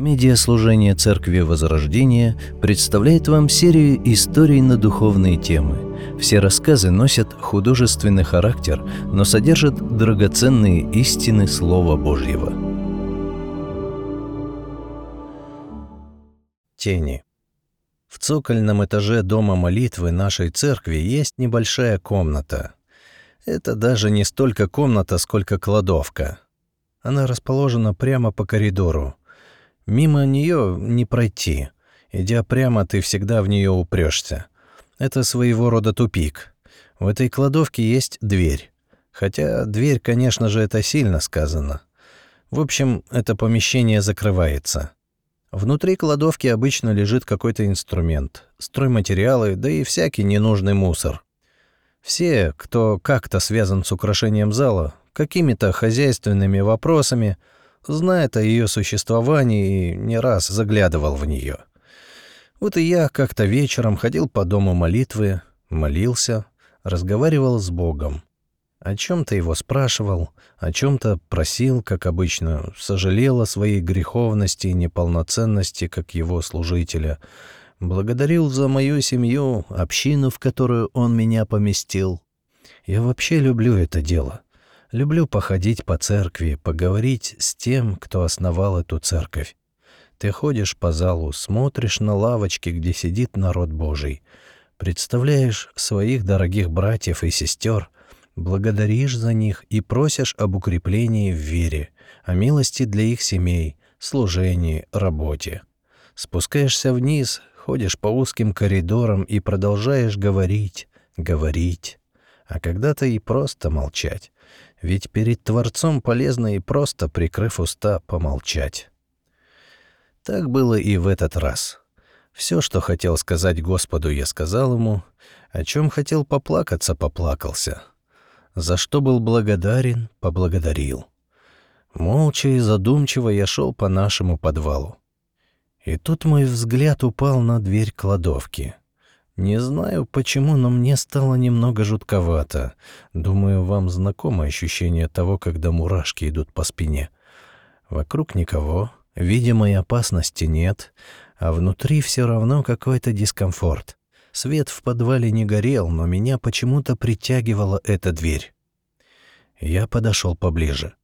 Медиаслужение Церкви Возрождения представляет вам серию историй на духовные темы. Все рассказы носят художественный характер, но содержат драгоценные истины Слова Божьего. Тени. В цокольном этаже дома молитвы нашей церкви есть небольшая комната. Это даже не столько комната, сколько кладовка. Она расположена прямо по коридору. Мимо нее не пройти. Идя прямо, ты всегда в нее упрешься. Это своего рода тупик. В этой кладовке есть дверь. Хотя дверь, конечно же, это сильно сказано. В общем, это помещение закрывается. Внутри кладовки обычно лежит какой-то инструмент, стройматериалы, да и всякий ненужный мусор. Все, кто как-то связан с украшением зала, какими-то хозяйственными вопросами, знает о ее существовании и не раз заглядывал в нее. Вот и я как-то вечером ходил по дому молитвы, молился, разговаривал с Богом. О чем-то его спрашивал, о чем-то просил, как обычно, сожалел о своей греховности и неполноценности, как его служителя, благодарил за мою семью, общину, в которую он меня поместил. Я вообще люблю это дело. Люблю походить по церкви, поговорить с тем, кто основал эту церковь. Ты ходишь по залу, смотришь на лавочки, где сидит народ Божий, представляешь своих дорогих братьев и сестер, благодаришь за них и просишь об укреплении в вере, о милости для их семей, служении, работе. Спускаешься вниз, ходишь по узким коридорам и продолжаешь говорить, говорить, а когда-то и просто молчать. Ведь перед Творцом полезно и просто, прикрыв уста, помолчать. Так было и в этот раз. Все, что хотел сказать Господу, я сказал ему, о чем хотел поплакаться, поплакался. За что был благодарен, поблагодарил. Молча и задумчиво я шел по нашему подвалу. И тут мой взгляд упал на дверь кладовки — не знаю почему, но мне стало немного жутковато. Думаю, вам знакомо ощущение того, когда мурашки идут по спине. Вокруг никого, видимой опасности нет, а внутри все равно какой-то дискомфорт. Свет в подвале не горел, но меня почему-то притягивала эта дверь. Я подошел поближе.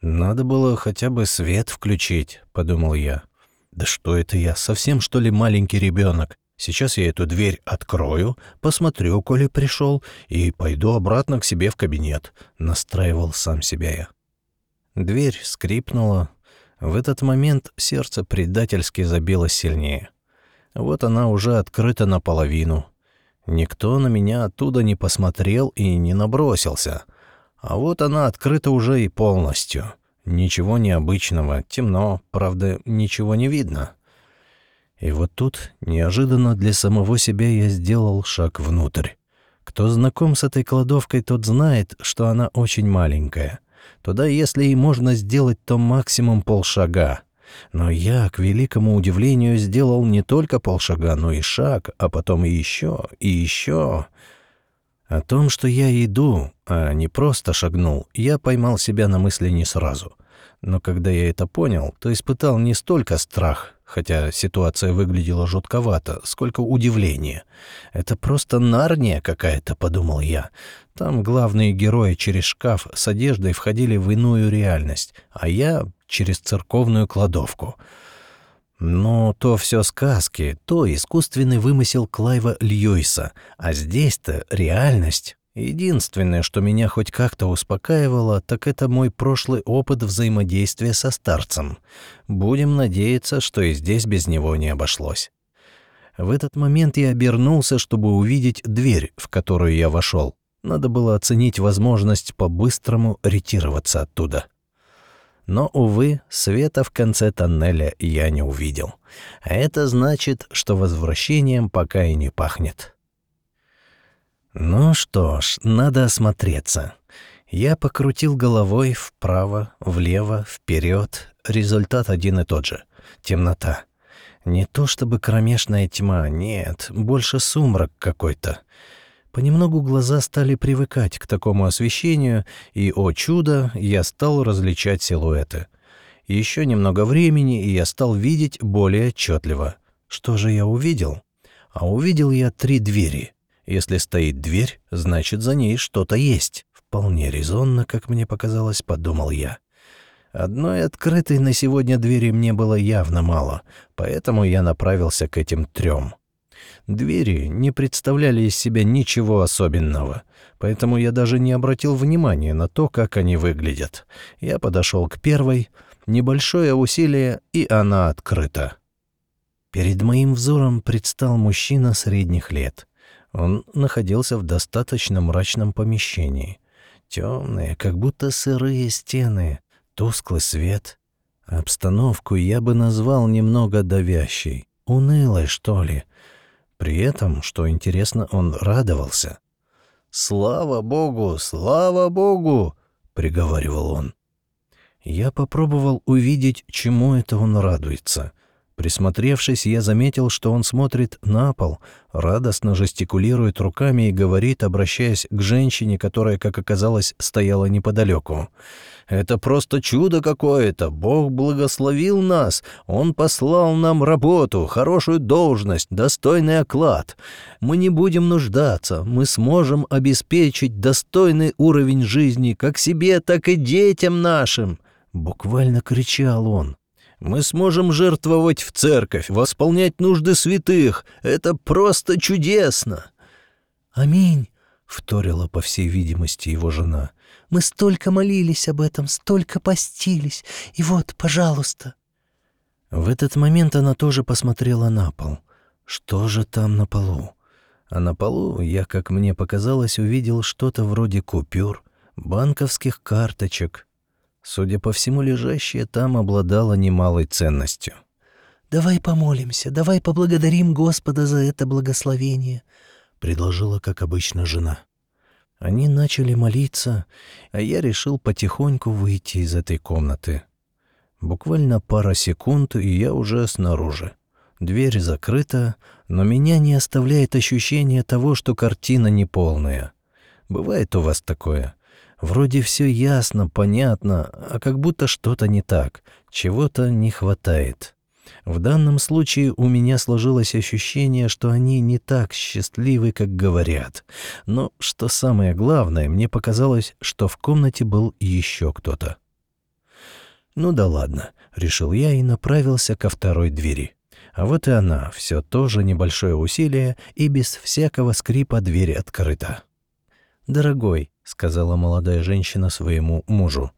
«Надо было хотя бы свет включить», — подумал я. «Да что это я, совсем что ли маленький ребенок? Сейчас я эту дверь открою, посмотрю, коли пришел, и пойду обратно к себе в кабинет», — настраивал сам себя я. Дверь скрипнула. В этот момент сердце предательски забилось сильнее. Вот она уже открыта наполовину. Никто на меня оттуда не посмотрел и не набросился. А вот она открыта уже и полностью. Ничего необычного, темно, правда, ничего не видно. И вот тут, неожиданно для самого себя, я сделал шаг внутрь. Кто знаком с этой кладовкой, тот знает, что она очень маленькая. Туда, если и можно сделать, то максимум полшага. Но я, к великому удивлению, сделал не только полшага, но и шаг, а потом и еще, и еще. О том, что я иду, а не просто шагнул, я поймал себя на мысли не сразу. Но когда я это понял, то испытал не столько страх, хотя ситуация выглядела жутковато, сколько удивления. «Это просто нарния какая-то», — подумал я. Там главные герои через шкаф с одеждой входили в иную реальность, а я — через церковную кладовку. Но то все сказки, то искусственный вымысел Клайва Льюиса, а здесь-то реальность. Единственное, что меня хоть как-то успокаивало, так это мой прошлый опыт взаимодействия со старцем. Будем надеяться, что и здесь без него не обошлось. В этот момент я обернулся, чтобы увидеть дверь, в которую я вошел. Надо было оценить возможность по-быстрому ретироваться оттуда. Но, увы, света в конце тоннеля я не увидел. А это значит, что возвращением пока и не пахнет. Ну что ж, надо осмотреться. Я покрутил головой вправо, влево, вперед. Результат один и тот же. Темнота. Не то чтобы кромешная тьма, нет, больше сумрак какой-то. Понемногу глаза стали привыкать к такому освещению, и, о чудо, я стал различать силуэты. Еще немного времени, и я стал видеть более отчетливо. Что же я увидел? А увидел я три двери. Если стоит дверь, значит, за ней что-то есть. Вполне резонно, как мне показалось, подумал я. Одной открытой на сегодня двери мне было явно мало, поэтому я направился к этим трем. Двери не представляли из себя ничего особенного, поэтому я даже не обратил внимания на то, как они выглядят. Я подошел к первой, небольшое усилие, и она открыта. Перед моим взором предстал мужчина средних лет. Он находился в достаточно мрачном помещении. Темные, как будто сырые стены, тусклый свет. Обстановку я бы назвал немного давящей, унылой, что ли. При этом, что интересно, он радовался. «Слава Богу! Слава Богу!» — приговаривал он. Я попробовал увидеть, чему это он радуется — Присмотревшись, я заметил, что он смотрит на пол, радостно жестикулирует руками и говорит, обращаясь к женщине, которая, как оказалось, стояла неподалеку. «Это просто чудо какое-то! Бог благословил нас! Он послал нам работу, хорошую должность, достойный оклад. Мы не будем нуждаться, мы сможем обеспечить достойный уровень жизни как себе, так и детям нашим!» Буквально кричал он. Мы сможем жертвовать в церковь, восполнять нужды святых. Это просто чудесно!» «Аминь!» — вторила, по всей видимости, его жена. «Мы столько молились об этом, столько постились. И вот, пожалуйста!» В этот момент она тоже посмотрела на пол. Что же там на полу? А на полу я, как мне показалось, увидел что-то вроде купюр, банковских карточек, Судя по всему, лежащее там обладало немалой ценностью. «Давай помолимся, давай поблагодарим Господа за это благословение», — предложила, как обычно, жена. Они начали молиться, а я решил потихоньку выйти из этой комнаты. Буквально пара секунд, и я уже снаружи. Дверь закрыта, но меня не оставляет ощущение того, что картина неполная. Бывает у вас такое — Вроде все ясно, понятно, а как будто что-то не так, чего-то не хватает. В данном случае у меня сложилось ощущение, что они не так счастливы, как говорят. Но, что самое главное, мне показалось, что в комнате был еще кто-то. Ну да ладно, решил я и направился ко второй двери. А вот и она, все тоже небольшое усилие, и без всякого скрипа дверь открыта. «Дорогой, — сказала молодая женщина своему мужу.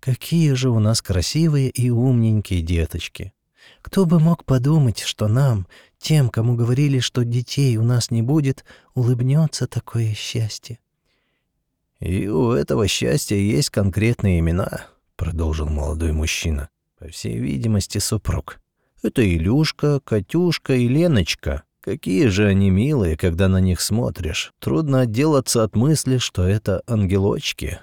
«Какие же у нас красивые и умненькие деточки! Кто бы мог подумать, что нам, тем, кому говорили, что детей у нас не будет, улыбнется такое счастье?» «И у этого счастья есть конкретные имена», — продолжил молодой мужчина. «По всей видимости, супруг. Это Илюшка, Катюшка и Леночка. Какие же они милые, когда на них смотришь. Трудно отделаться от мысли, что это ангелочки.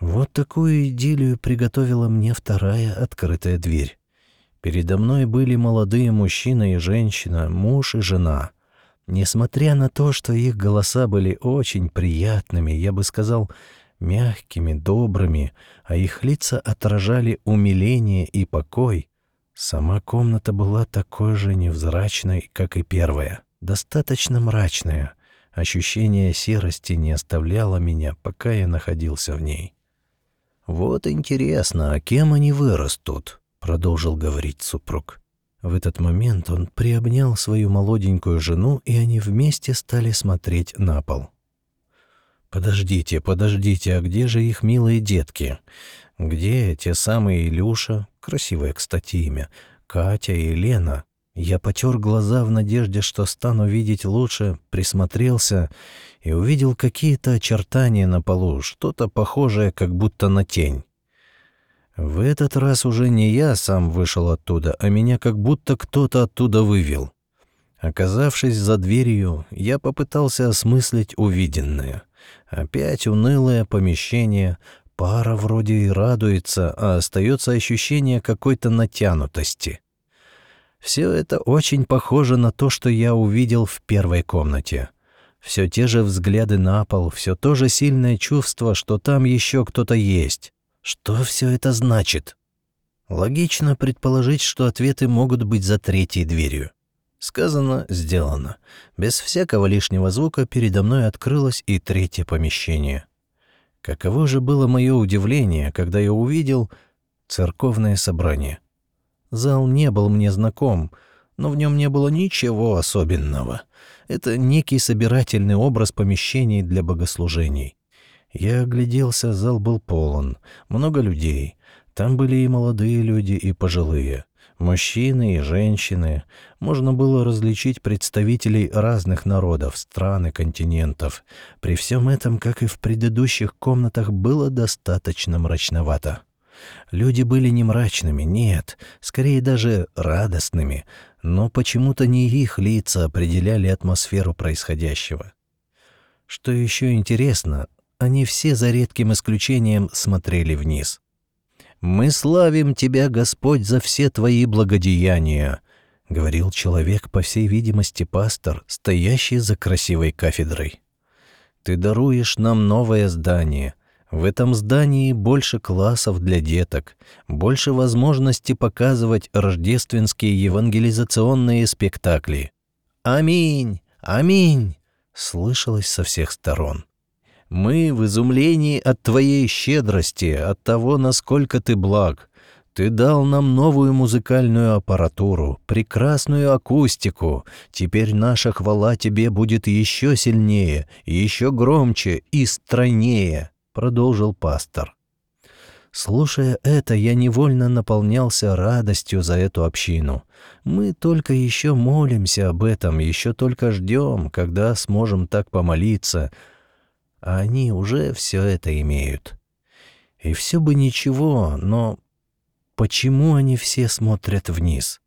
Вот такую идиллию приготовила мне вторая открытая дверь. Передо мной были молодые мужчина и женщина, муж и жена. Несмотря на то, что их голоса были очень приятными, я бы сказал, мягкими, добрыми, а их лица отражали умиление и покой, Сама комната была такой же невзрачной, как и первая, достаточно мрачная. Ощущение серости не оставляло меня, пока я находился в ней. «Вот интересно, а кем они вырастут?» — продолжил говорить супруг. В этот момент он приобнял свою молоденькую жену, и они вместе стали смотреть на пол. «Подождите, подождите, а где же их милые детки? Где те самые Илюша, красивое, кстати, имя, Катя и Лена? Я потер глаза в надежде, что стану видеть лучше, присмотрелся и увидел какие-то очертания на полу, что-то похожее, как будто на тень. В этот раз уже не я сам вышел оттуда, а меня как будто кто-то оттуда вывел. Оказавшись за дверью, я попытался осмыслить увиденное. Опять унылое помещение, Пара вроде и радуется, а остается ощущение какой-то натянутости. Все это очень похоже на то, что я увидел в первой комнате. Все те же взгляды на пол, все то же сильное чувство, что там еще кто-то есть. Что все это значит? Логично предположить, что ответы могут быть за третьей дверью. Сказано, сделано. Без всякого лишнего звука передо мной открылось и третье помещение. Каково же было мое удивление, когда я увидел церковное собрание. Зал не был мне знаком, но в нем не было ничего особенного. Это некий собирательный образ помещений для богослужений. Я огляделся, зал был полон, много людей. Там были и молодые люди, и пожилые, мужчины и женщины. Можно было различить представителей разных народов, стран и континентов. При всем этом, как и в предыдущих комнатах, было достаточно мрачновато. Люди были не мрачными, нет, скорее даже радостными, но почему-то не их лица определяли атмосферу происходящего. Что еще интересно, они все за редким исключением смотрели вниз. «Мы славим Тебя, Господь, за все Твои благодеяния», — говорил человек, по всей видимости, пастор, стоящий за красивой кафедрой. «Ты даруешь нам новое здание, в этом здании больше классов для деток, больше возможностей показывать рождественские евангелизационные спектакли. Аминь! Аминь! слышалось со всех сторон. Мы в изумлении от твоей щедрости, от того, насколько ты благ. Ты дал нам новую музыкальную аппаратуру, прекрасную акустику. Теперь наша хвала тебе будет еще сильнее, еще громче и стройнее. — продолжил пастор. Слушая это, я невольно наполнялся радостью за эту общину. Мы только еще молимся об этом, еще только ждем, когда сможем так помолиться, а они уже все это имеют. И все бы ничего, но почему они все смотрят вниз?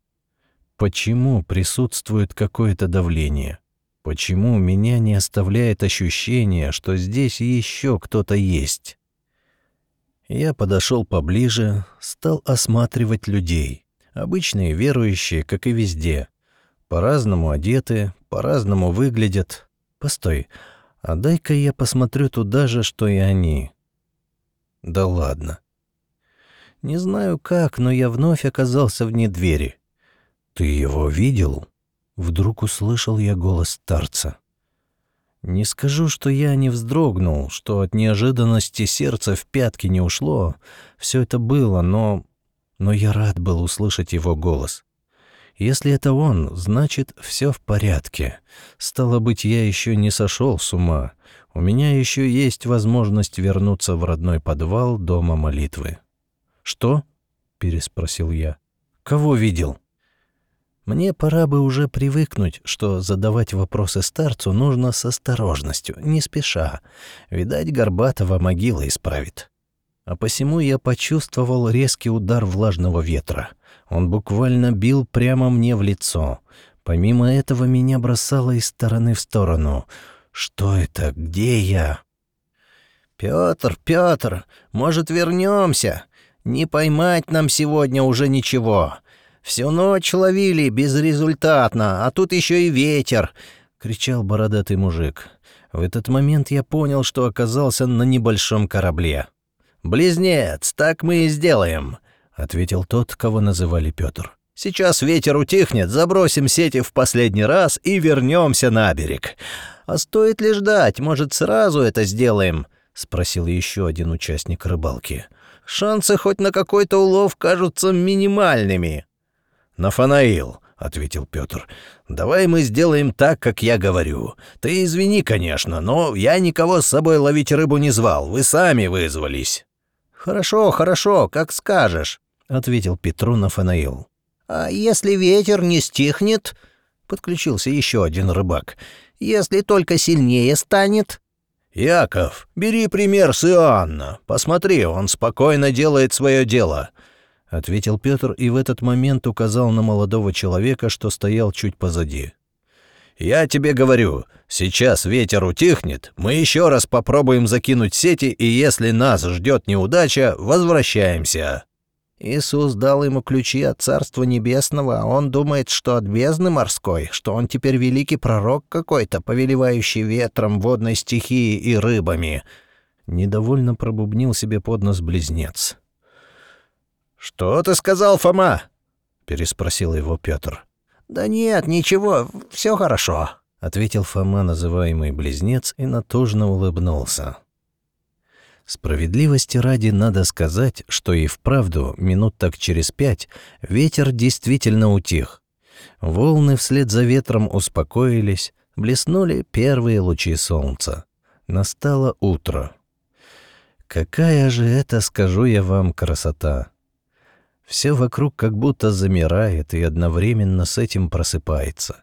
Почему присутствует какое-то давление? Почему меня не оставляет ощущение, что здесь еще кто-то есть? Я подошел поближе, стал осматривать людей. Обычные верующие, как и везде. По-разному одеты, по-разному выглядят. Постой, а дай-ка я посмотрю туда же, что и они. Да ладно. Не знаю как, но я вновь оказался вне двери. Ты его видел? Вдруг услышал я голос старца. Не скажу, что я не вздрогнул, что от неожиданности сердце в пятки не ушло. Все это было, но... Но я рад был услышать его голос. Если это он, значит, все в порядке. Стало быть, я еще не сошел с ума. У меня еще есть возможность вернуться в родной подвал дома молитвы. «Что?» — переспросил я. «Кого видел?» Мне пора бы уже привыкнуть, что задавать вопросы старцу нужно с осторожностью, не спеша. Видать, Горбатова могила исправит. А посему я почувствовал резкий удар влажного ветра. Он буквально бил прямо мне в лицо. Помимо этого меня бросало из стороны в сторону. Что это? Где я? Пётр, Пётр, может, вернемся? Не поймать нам сегодня уже ничего. Всю ночь ловили безрезультатно, а тут еще и ветер!» — кричал бородатый мужик. В этот момент я понял, что оказался на небольшом корабле. «Близнец, так мы и сделаем», — ответил тот, кого называли Петр. «Сейчас ветер утихнет, забросим сети в последний раз и вернемся на берег. А стоит ли ждать, может, сразу это сделаем?» — спросил еще один участник рыбалки. «Шансы хоть на какой-то улов кажутся минимальными». «Нафанаил», — ответил Петр, — «давай мы сделаем так, как я говорю. Ты извини, конечно, но я никого с собой ловить рыбу не звал, вы сами вызвались». «Хорошо, хорошо, как скажешь», — ответил Петру Нафанаил. «А если ветер не стихнет?» — подключился еще один рыбак. «Если только сильнее станет?» «Яков, бери пример с Иоанна. Посмотри, он спокойно делает свое дело. — ответил Петр и в этот момент указал на молодого человека, что стоял чуть позади. «Я тебе говорю, сейчас ветер утихнет, мы еще раз попробуем закинуть сети, и если нас ждет неудача, возвращаемся». Иисус дал ему ключи от Царства Небесного, а он думает, что от бездны морской, что он теперь великий пророк какой-то, повелевающий ветром, водной стихией и рыбами. Недовольно пробубнил себе под нос близнец. «Что ты сказал, Фома?» — переспросил его Петр. «Да нет, ничего, все хорошо», — ответил Фома, называемый близнец, и натужно улыбнулся. Справедливости ради надо сказать, что и вправду минут так через пять ветер действительно утих. Волны вслед за ветром успокоились, блеснули первые лучи солнца. Настало утро. Какая же это, скажу я вам, красота! Все вокруг как будто замирает и одновременно с этим просыпается.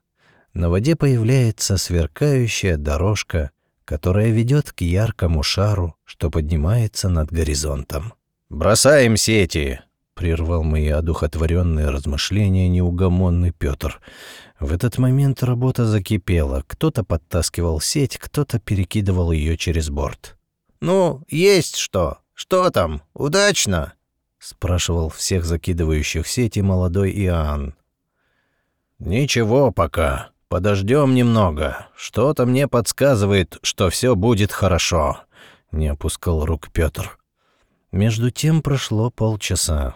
На воде появляется сверкающая дорожка, которая ведет к яркому шару, что поднимается над горизонтом. «Бросаем сети!» — прервал мои одухотворенные размышления неугомонный Петр. В этот момент работа закипела. Кто-то подтаскивал сеть, кто-то перекидывал ее через борт. «Ну, есть что? Что там? Удачно?» — спрашивал всех закидывающих сети молодой Иоанн. «Ничего пока», Подождем немного. Что-то мне подсказывает, что все будет хорошо. Не опускал рук Петр. Между тем прошло полчаса.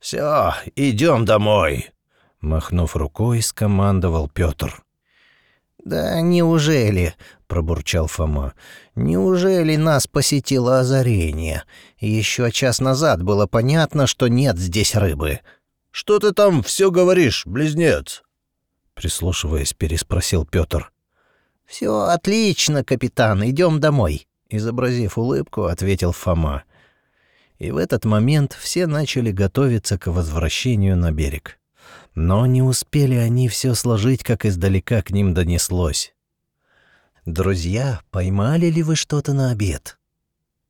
Все, идем домой. Махнув рукой, скомандовал Петр. «Да неужели?» — пробурчал Фома. «Неужели нас посетило озарение? Еще час назад было понятно, что нет здесь рыбы». «Что ты там все говоришь, близнец?» Прислушиваясь, переспросил Петр. Все отлично, капитан, идем домой. Изобразив улыбку, ответил Фома. И в этот момент все начали готовиться к возвращению на берег. Но не успели они все сложить, как издалека к ним донеслось. «Друзья, поймали ли вы что-то на обед?»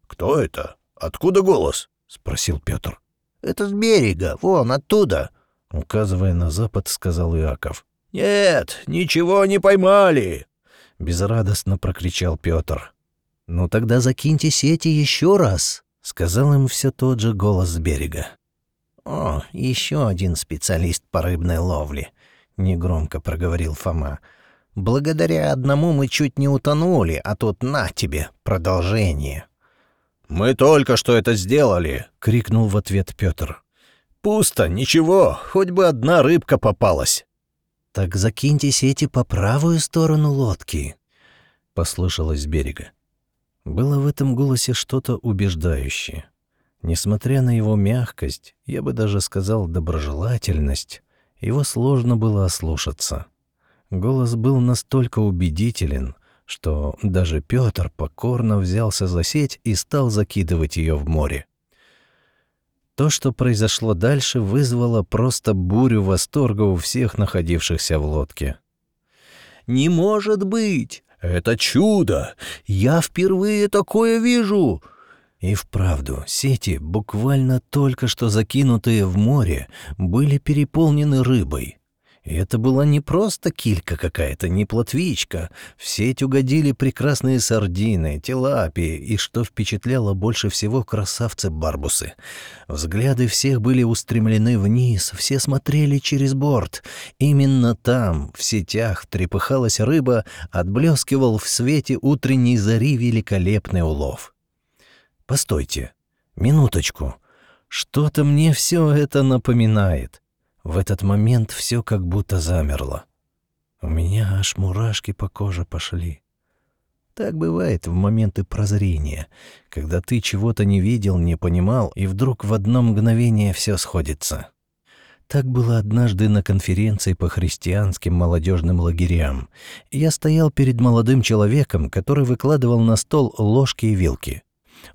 «Кто это? Откуда голос?» — спросил Петр. «Это с берега, вон оттуда», — указывая на запад, сказал Иаков. «Нет, ничего не поймали!» — безрадостно прокричал Петр. «Ну тогда закиньте сети еще раз», — сказал им все тот же голос с берега. «О, еще один специалист по рыбной ловле», — негромко проговорил Фома. «Благодаря одному мы чуть не утонули, а тут на тебе продолжение». «Мы только что это сделали!» — крикнул в ответ Петр. «Пусто, ничего, хоть бы одна рыбка попалась!» «Так закиньте сети по правую сторону лодки», — послышалось с берега. Было в этом голосе что-то убеждающее. Несмотря на его мягкость, я бы даже сказал доброжелательность, его сложно было ослушаться. Голос был настолько убедителен, что даже Петр покорно взялся за сеть и стал закидывать ее в море. То, что произошло дальше, вызвало просто бурю восторга у всех находившихся в лодке. «Не может быть! Это чудо! Я впервые такое вижу!» И вправду, сети, буквально только что закинутые в море, были переполнены рыбой. И это была не просто килька какая-то, не плотвичка. В сеть угодили прекрасные сардины, тилапии и, что впечатляло больше всего, красавцы-барбусы. Взгляды всех были устремлены вниз, все смотрели через борт. Именно там, в сетях, трепыхалась рыба, отблескивал в свете утренней зари великолепный улов. «Постойте, минуточку. Что-то мне все это напоминает». В этот момент все как будто замерло. У меня аж мурашки по коже пошли. Так бывает в моменты прозрения, когда ты чего-то не видел, не понимал, и вдруг в одно мгновение все сходится. Так было однажды на конференции по христианским молодежным лагерям. Я стоял перед молодым человеком, который выкладывал на стол ложки и вилки.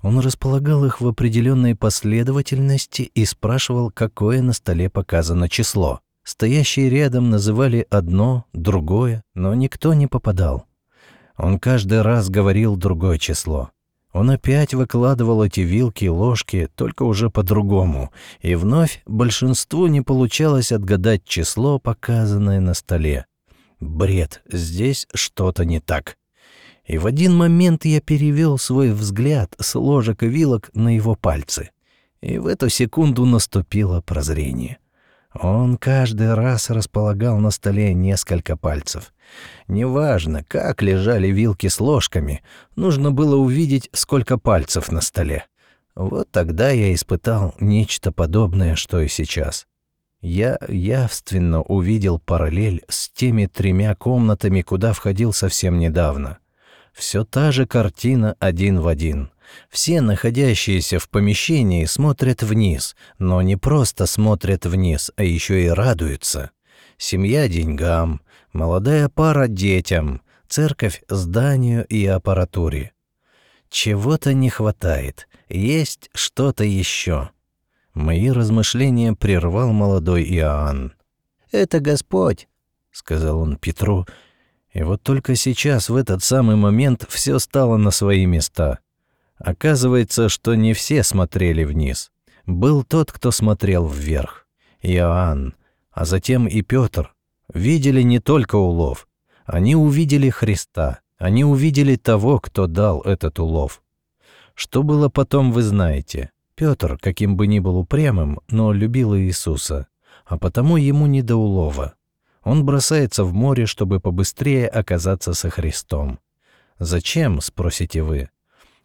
Он располагал их в определенной последовательности и спрашивал, какое на столе показано число. Стоящие рядом называли одно, другое, но никто не попадал. Он каждый раз говорил другое число. Он опять выкладывал эти вилки и ложки, только уже по-другому, и вновь большинству не получалось отгадать число, показанное на столе. Бред, здесь что-то не так. И в один момент я перевел свой взгляд с ложек и вилок на его пальцы. И в эту секунду наступило прозрение. Он каждый раз располагал на столе несколько пальцев. Неважно, как лежали вилки с ложками, нужно было увидеть, сколько пальцев на столе. Вот тогда я испытал нечто подобное, что и сейчас. Я явственно увидел параллель с теми тремя комнатами, куда входил совсем недавно. Все та же картина один в один. Все находящиеся в помещении смотрят вниз, но не просто смотрят вниз, а еще и радуются. Семья деньгам, молодая пара детям, церковь зданию и аппаратуре. Чего-то не хватает, есть что-то еще. Мои размышления прервал молодой Иоанн. «Это Господь», — сказал он Петру, и вот только сейчас, в этот самый момент, все стало на свои места. Оказывается, что не все смотрели вниз. Был тот, кто смотрел вверх. Иоанн, а затем и Петр, видели не только улов. Они увидели Христа, они увидели того, кто дал этот улов. Что было потом, вы знаете. Петр, каким бы ни был упрямым, но любил Иисуса, а потому ему не до улова. Он бросается в море, чтобы побыстрее оказаться со Христом. Зачем, спросите вы?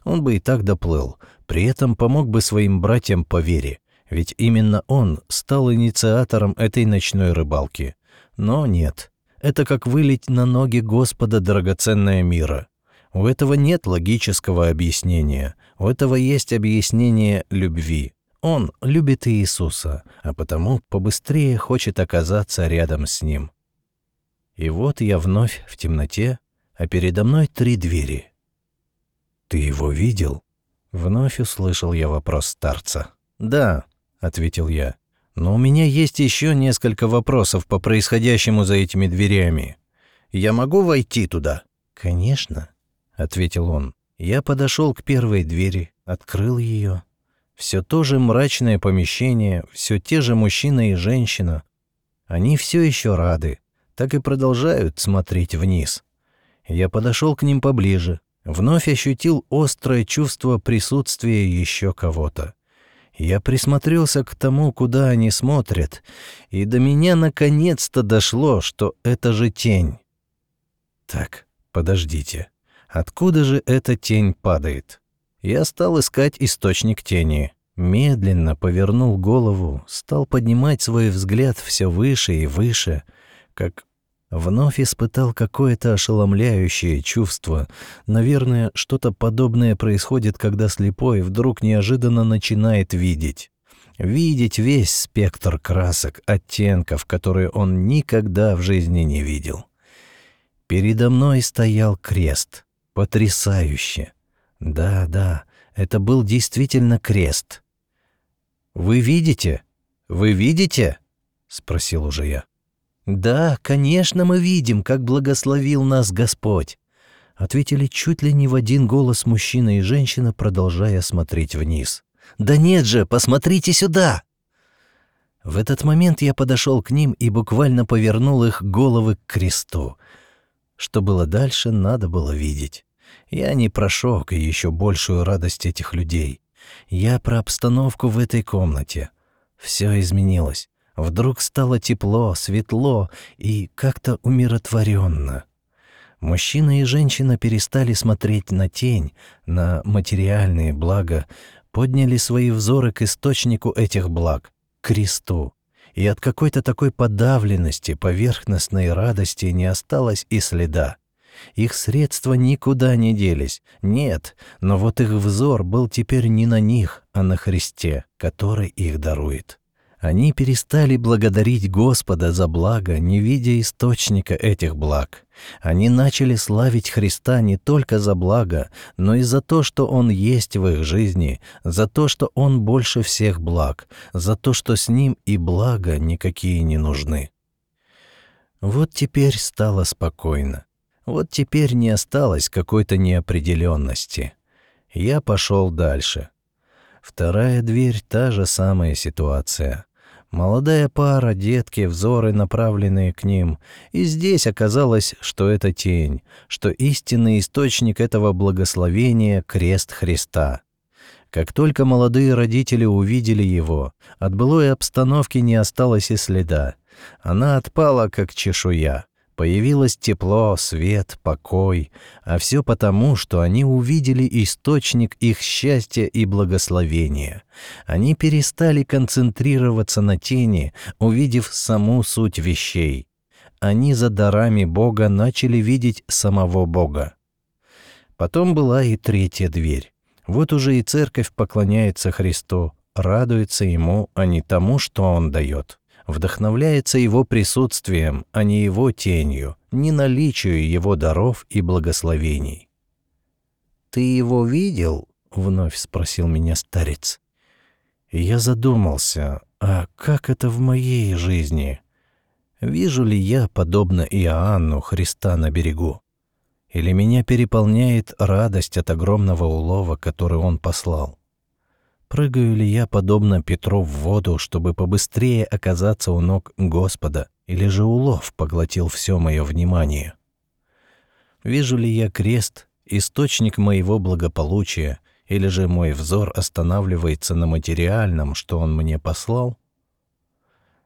Он бы и так доплыл, при этом помог бы своим братьям по вере, ведь именно он стал инициатором этой ночной рыбалки. Но нет, это как вылить на ноги Господа драгоценное мира. У этого нет логического объяснения, у этого есть объяснение любви. Он любит Иисуса, а потому побыстрее хочет оказаться рядом с Ним. И вот я вновь в темноте, а передо мной три двери. «Ты его видел?» Вновь услышал я вопрос старца. «Да», — ответил я, — «но у меня есть еще несколько вопросов по происходящему за этими дверями. Я могу войти туда?» «Конечно», — ответил он. Я подошел к первой двери, открыл ее. Все то же мрачное помещение, все те же мужчина и женщина. Они все еще рады, так и продолжают смотреть вниз. Я подошел к ним поближе, вновь ощутил острое чувство присутствия еще кого-то. Я присмотрелся к тому, куда они смотрят, и до меня наконец-то дошло, что это же тень. Так, подождите. Откуда же эта тень падает? Я стал искать источник тени. Медленно повернул голову, стал поднимать свой взгляд все выше и выше, как вновь испытал какое-то ошеломляющее чувство. Наверное, что-то подобное происходит, когда слепой вдруг неожиданно начинает видеть. Видеть весь спектр красок, оттенков, которые он никогда в жизни не видел. Передо мной стоял крест. Потрясающе. Да, да, это был действительно крест. Вы видите? Вы видите? спросил уже я. Да, конечно, мы видим, как благословил нас Господь, ответили чуть ли не в один голос мужчина и женщина, продолжая смотреть вниз. Да нет же, посмотрите сюда. В этот момент я подошел к ним и буквально повернул их головы к кресту. Что было дальше, надо было видеть. Я не про шок и еще большую радость этих людей. Я про обстановку в этой комнате. Все изменилось. Вдруг стало тепло, светло и как-то умиротворенно. Мужчина и женщина перестали смотреть на тень, на материальные блага, подняли свои взоры к источнику этих благ, к кресту. И от какой-то такой подавленности, поверхностной радости не осталось и следа. Их средства никуда не делись. Нет, но вот их взор был теперь не на них, а на Христе, который их дарует. Они перестали благодарить Господа за благо, не видя источника этих благ. Они начали славить Христа не только за благо, но и за то, что Он есть в их жизни, за то, что Он больше всех благ, за то, что с Ним и блага никакие не нужны. Вот теперь стало спокойно. Вот теперь не осталось какой-то неопределенности. Я пошел дальше. Вторая дверь — та же самая ситуация. Молодая пара, детки, взоры направленные к ним. И здесь оказалось, что это тень, что истинный источник этого благословения — крест Христа. Как только молодые родители увидели его, от былой обстановки не осталось и следа. Она отпала, как чешуя. Появилось тепло, свет, покой, а все потому, что они увидели источник их счастья и благословения. Они перестали концентрироваться на тени, увидев саму суть вещей. Они за дарами Бога начали видеть самого Бога. Потом была и третья дверь. Вот уже и церковь поклоняется Христу, радуется Ему, а не тому, что Он дает вдохновляется его присутствием, а не его тенью, не наличию его даров и благословений. «Ты его видел?» — вновь спросил меня старец. Я задумался, а как это в моей жизни? Вижу ли я, подобно Иоанну, Христа на берегу? Или меня переполняет радость от огромного улова, который он послал? Прыгаю ли я, подобно Петру, в воду, чтобы побыстрее оказаться у ног Господа, или же улов поглотил все мое внимание? Вижу ли я крест, источник моего благополучия, или же мой взор останавливается на материальном, что он мне послал?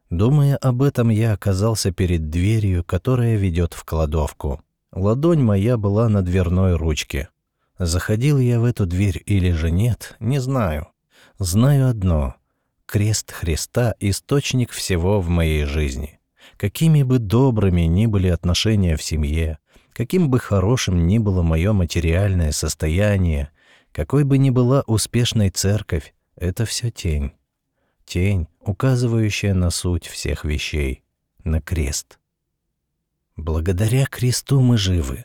Думая об этом, я оказался перед дверью, которая ведет в кладовку. Ладонь моя была на дверной ручке. Заходил я в эту дверь или же нет, не знаю. Знаю одно — крест Христа — источник всего в моей жизни. Какими бы добрыми ни были отношения в семье, каким бы хорошим ни было мое материальное состояние, какой бы ни была успешной церковь, это все тень. Тень, указывающая на суть всех вещей, на крест. Благодаря кресту мы живы.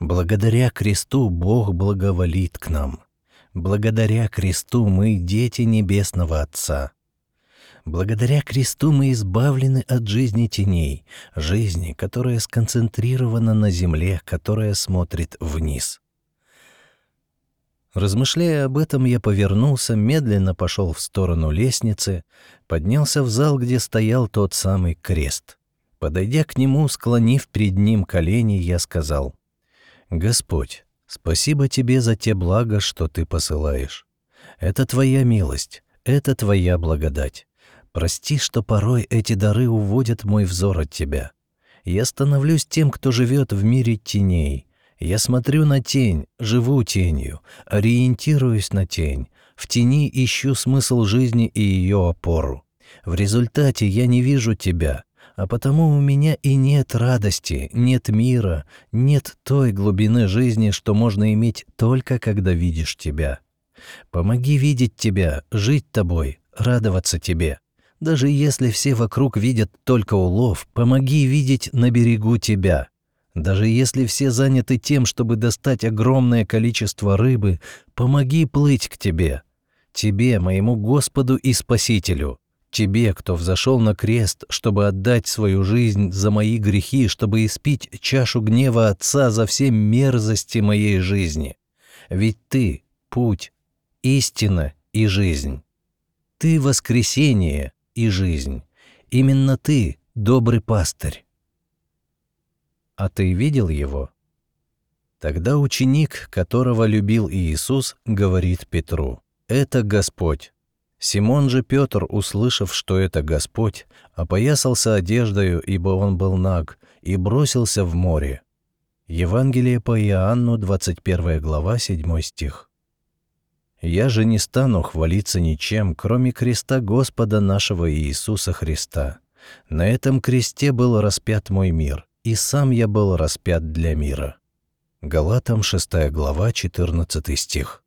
Благодаря кресту Бог благоволит к нам. Благодаря кресту мы дети Небесного Отца. Благодаря кресту мы избавлены от жизни теней, жизни, которая сконцентрирована на земле, которая смотрит вниз. Размышляя об этом, я повернулся, медленно пошел в сторону лестницы, поднялся в зал, где стоял тот самый крест. Подойдя к нему, склонив перед ним колени, я сказал, «Господь, Спасибо тебе за те блага, что ты посылаешь. Это твоя милость, это твоя благодать. Прости, что порой эти дары уводят мой взор от тебя. Я становлюсь тем, кто живет в мире теней. Я смотрю на тень, живу тенью, ориентируюсь на тень. В тени ищу смысл жизни и ее опору. В результате я не вижу тебя, а потому у меня и нет радости, нет мира, нет той глубины жизни, что можно иметь только когда видишь тебя. Помоги видеть тебя, жить тобой, радоваться тебе. Даже если все вокруг видят только улов, помоги видеть на берегу тебя. Даже если все заняты тем, чтобы достать огромное количество рыбы, помоги плыть к тебе. Тебе, моему Господу и Спасителю. Тебе, кто взошел на крест, чтобы отдать свою жизнь за мои грехи, чтобы испить чашу гнева Отца за все мерзости моей жизни. Ведь Ты — путь, истина и жизнь. Ты — воскресение и жизнь. Именно Ты — добрый пастырь. А ты видел его? Тогда ученик, которого любил Иисус, говорит Петру, «Это Господь». Симон же Петр, услышав, что это Господь, опоясался одеждою, ибо он был наг, и бросился в море. Евангелие по Иоанну, 21 глава, 7 стих. «Я же не стану хвалиться ничем, кроме креста Господа нашего Иисуса Христа. На этом кресте был распят мой мир, и сам я был распят для мира». Галатам 6 глава, 14 стих.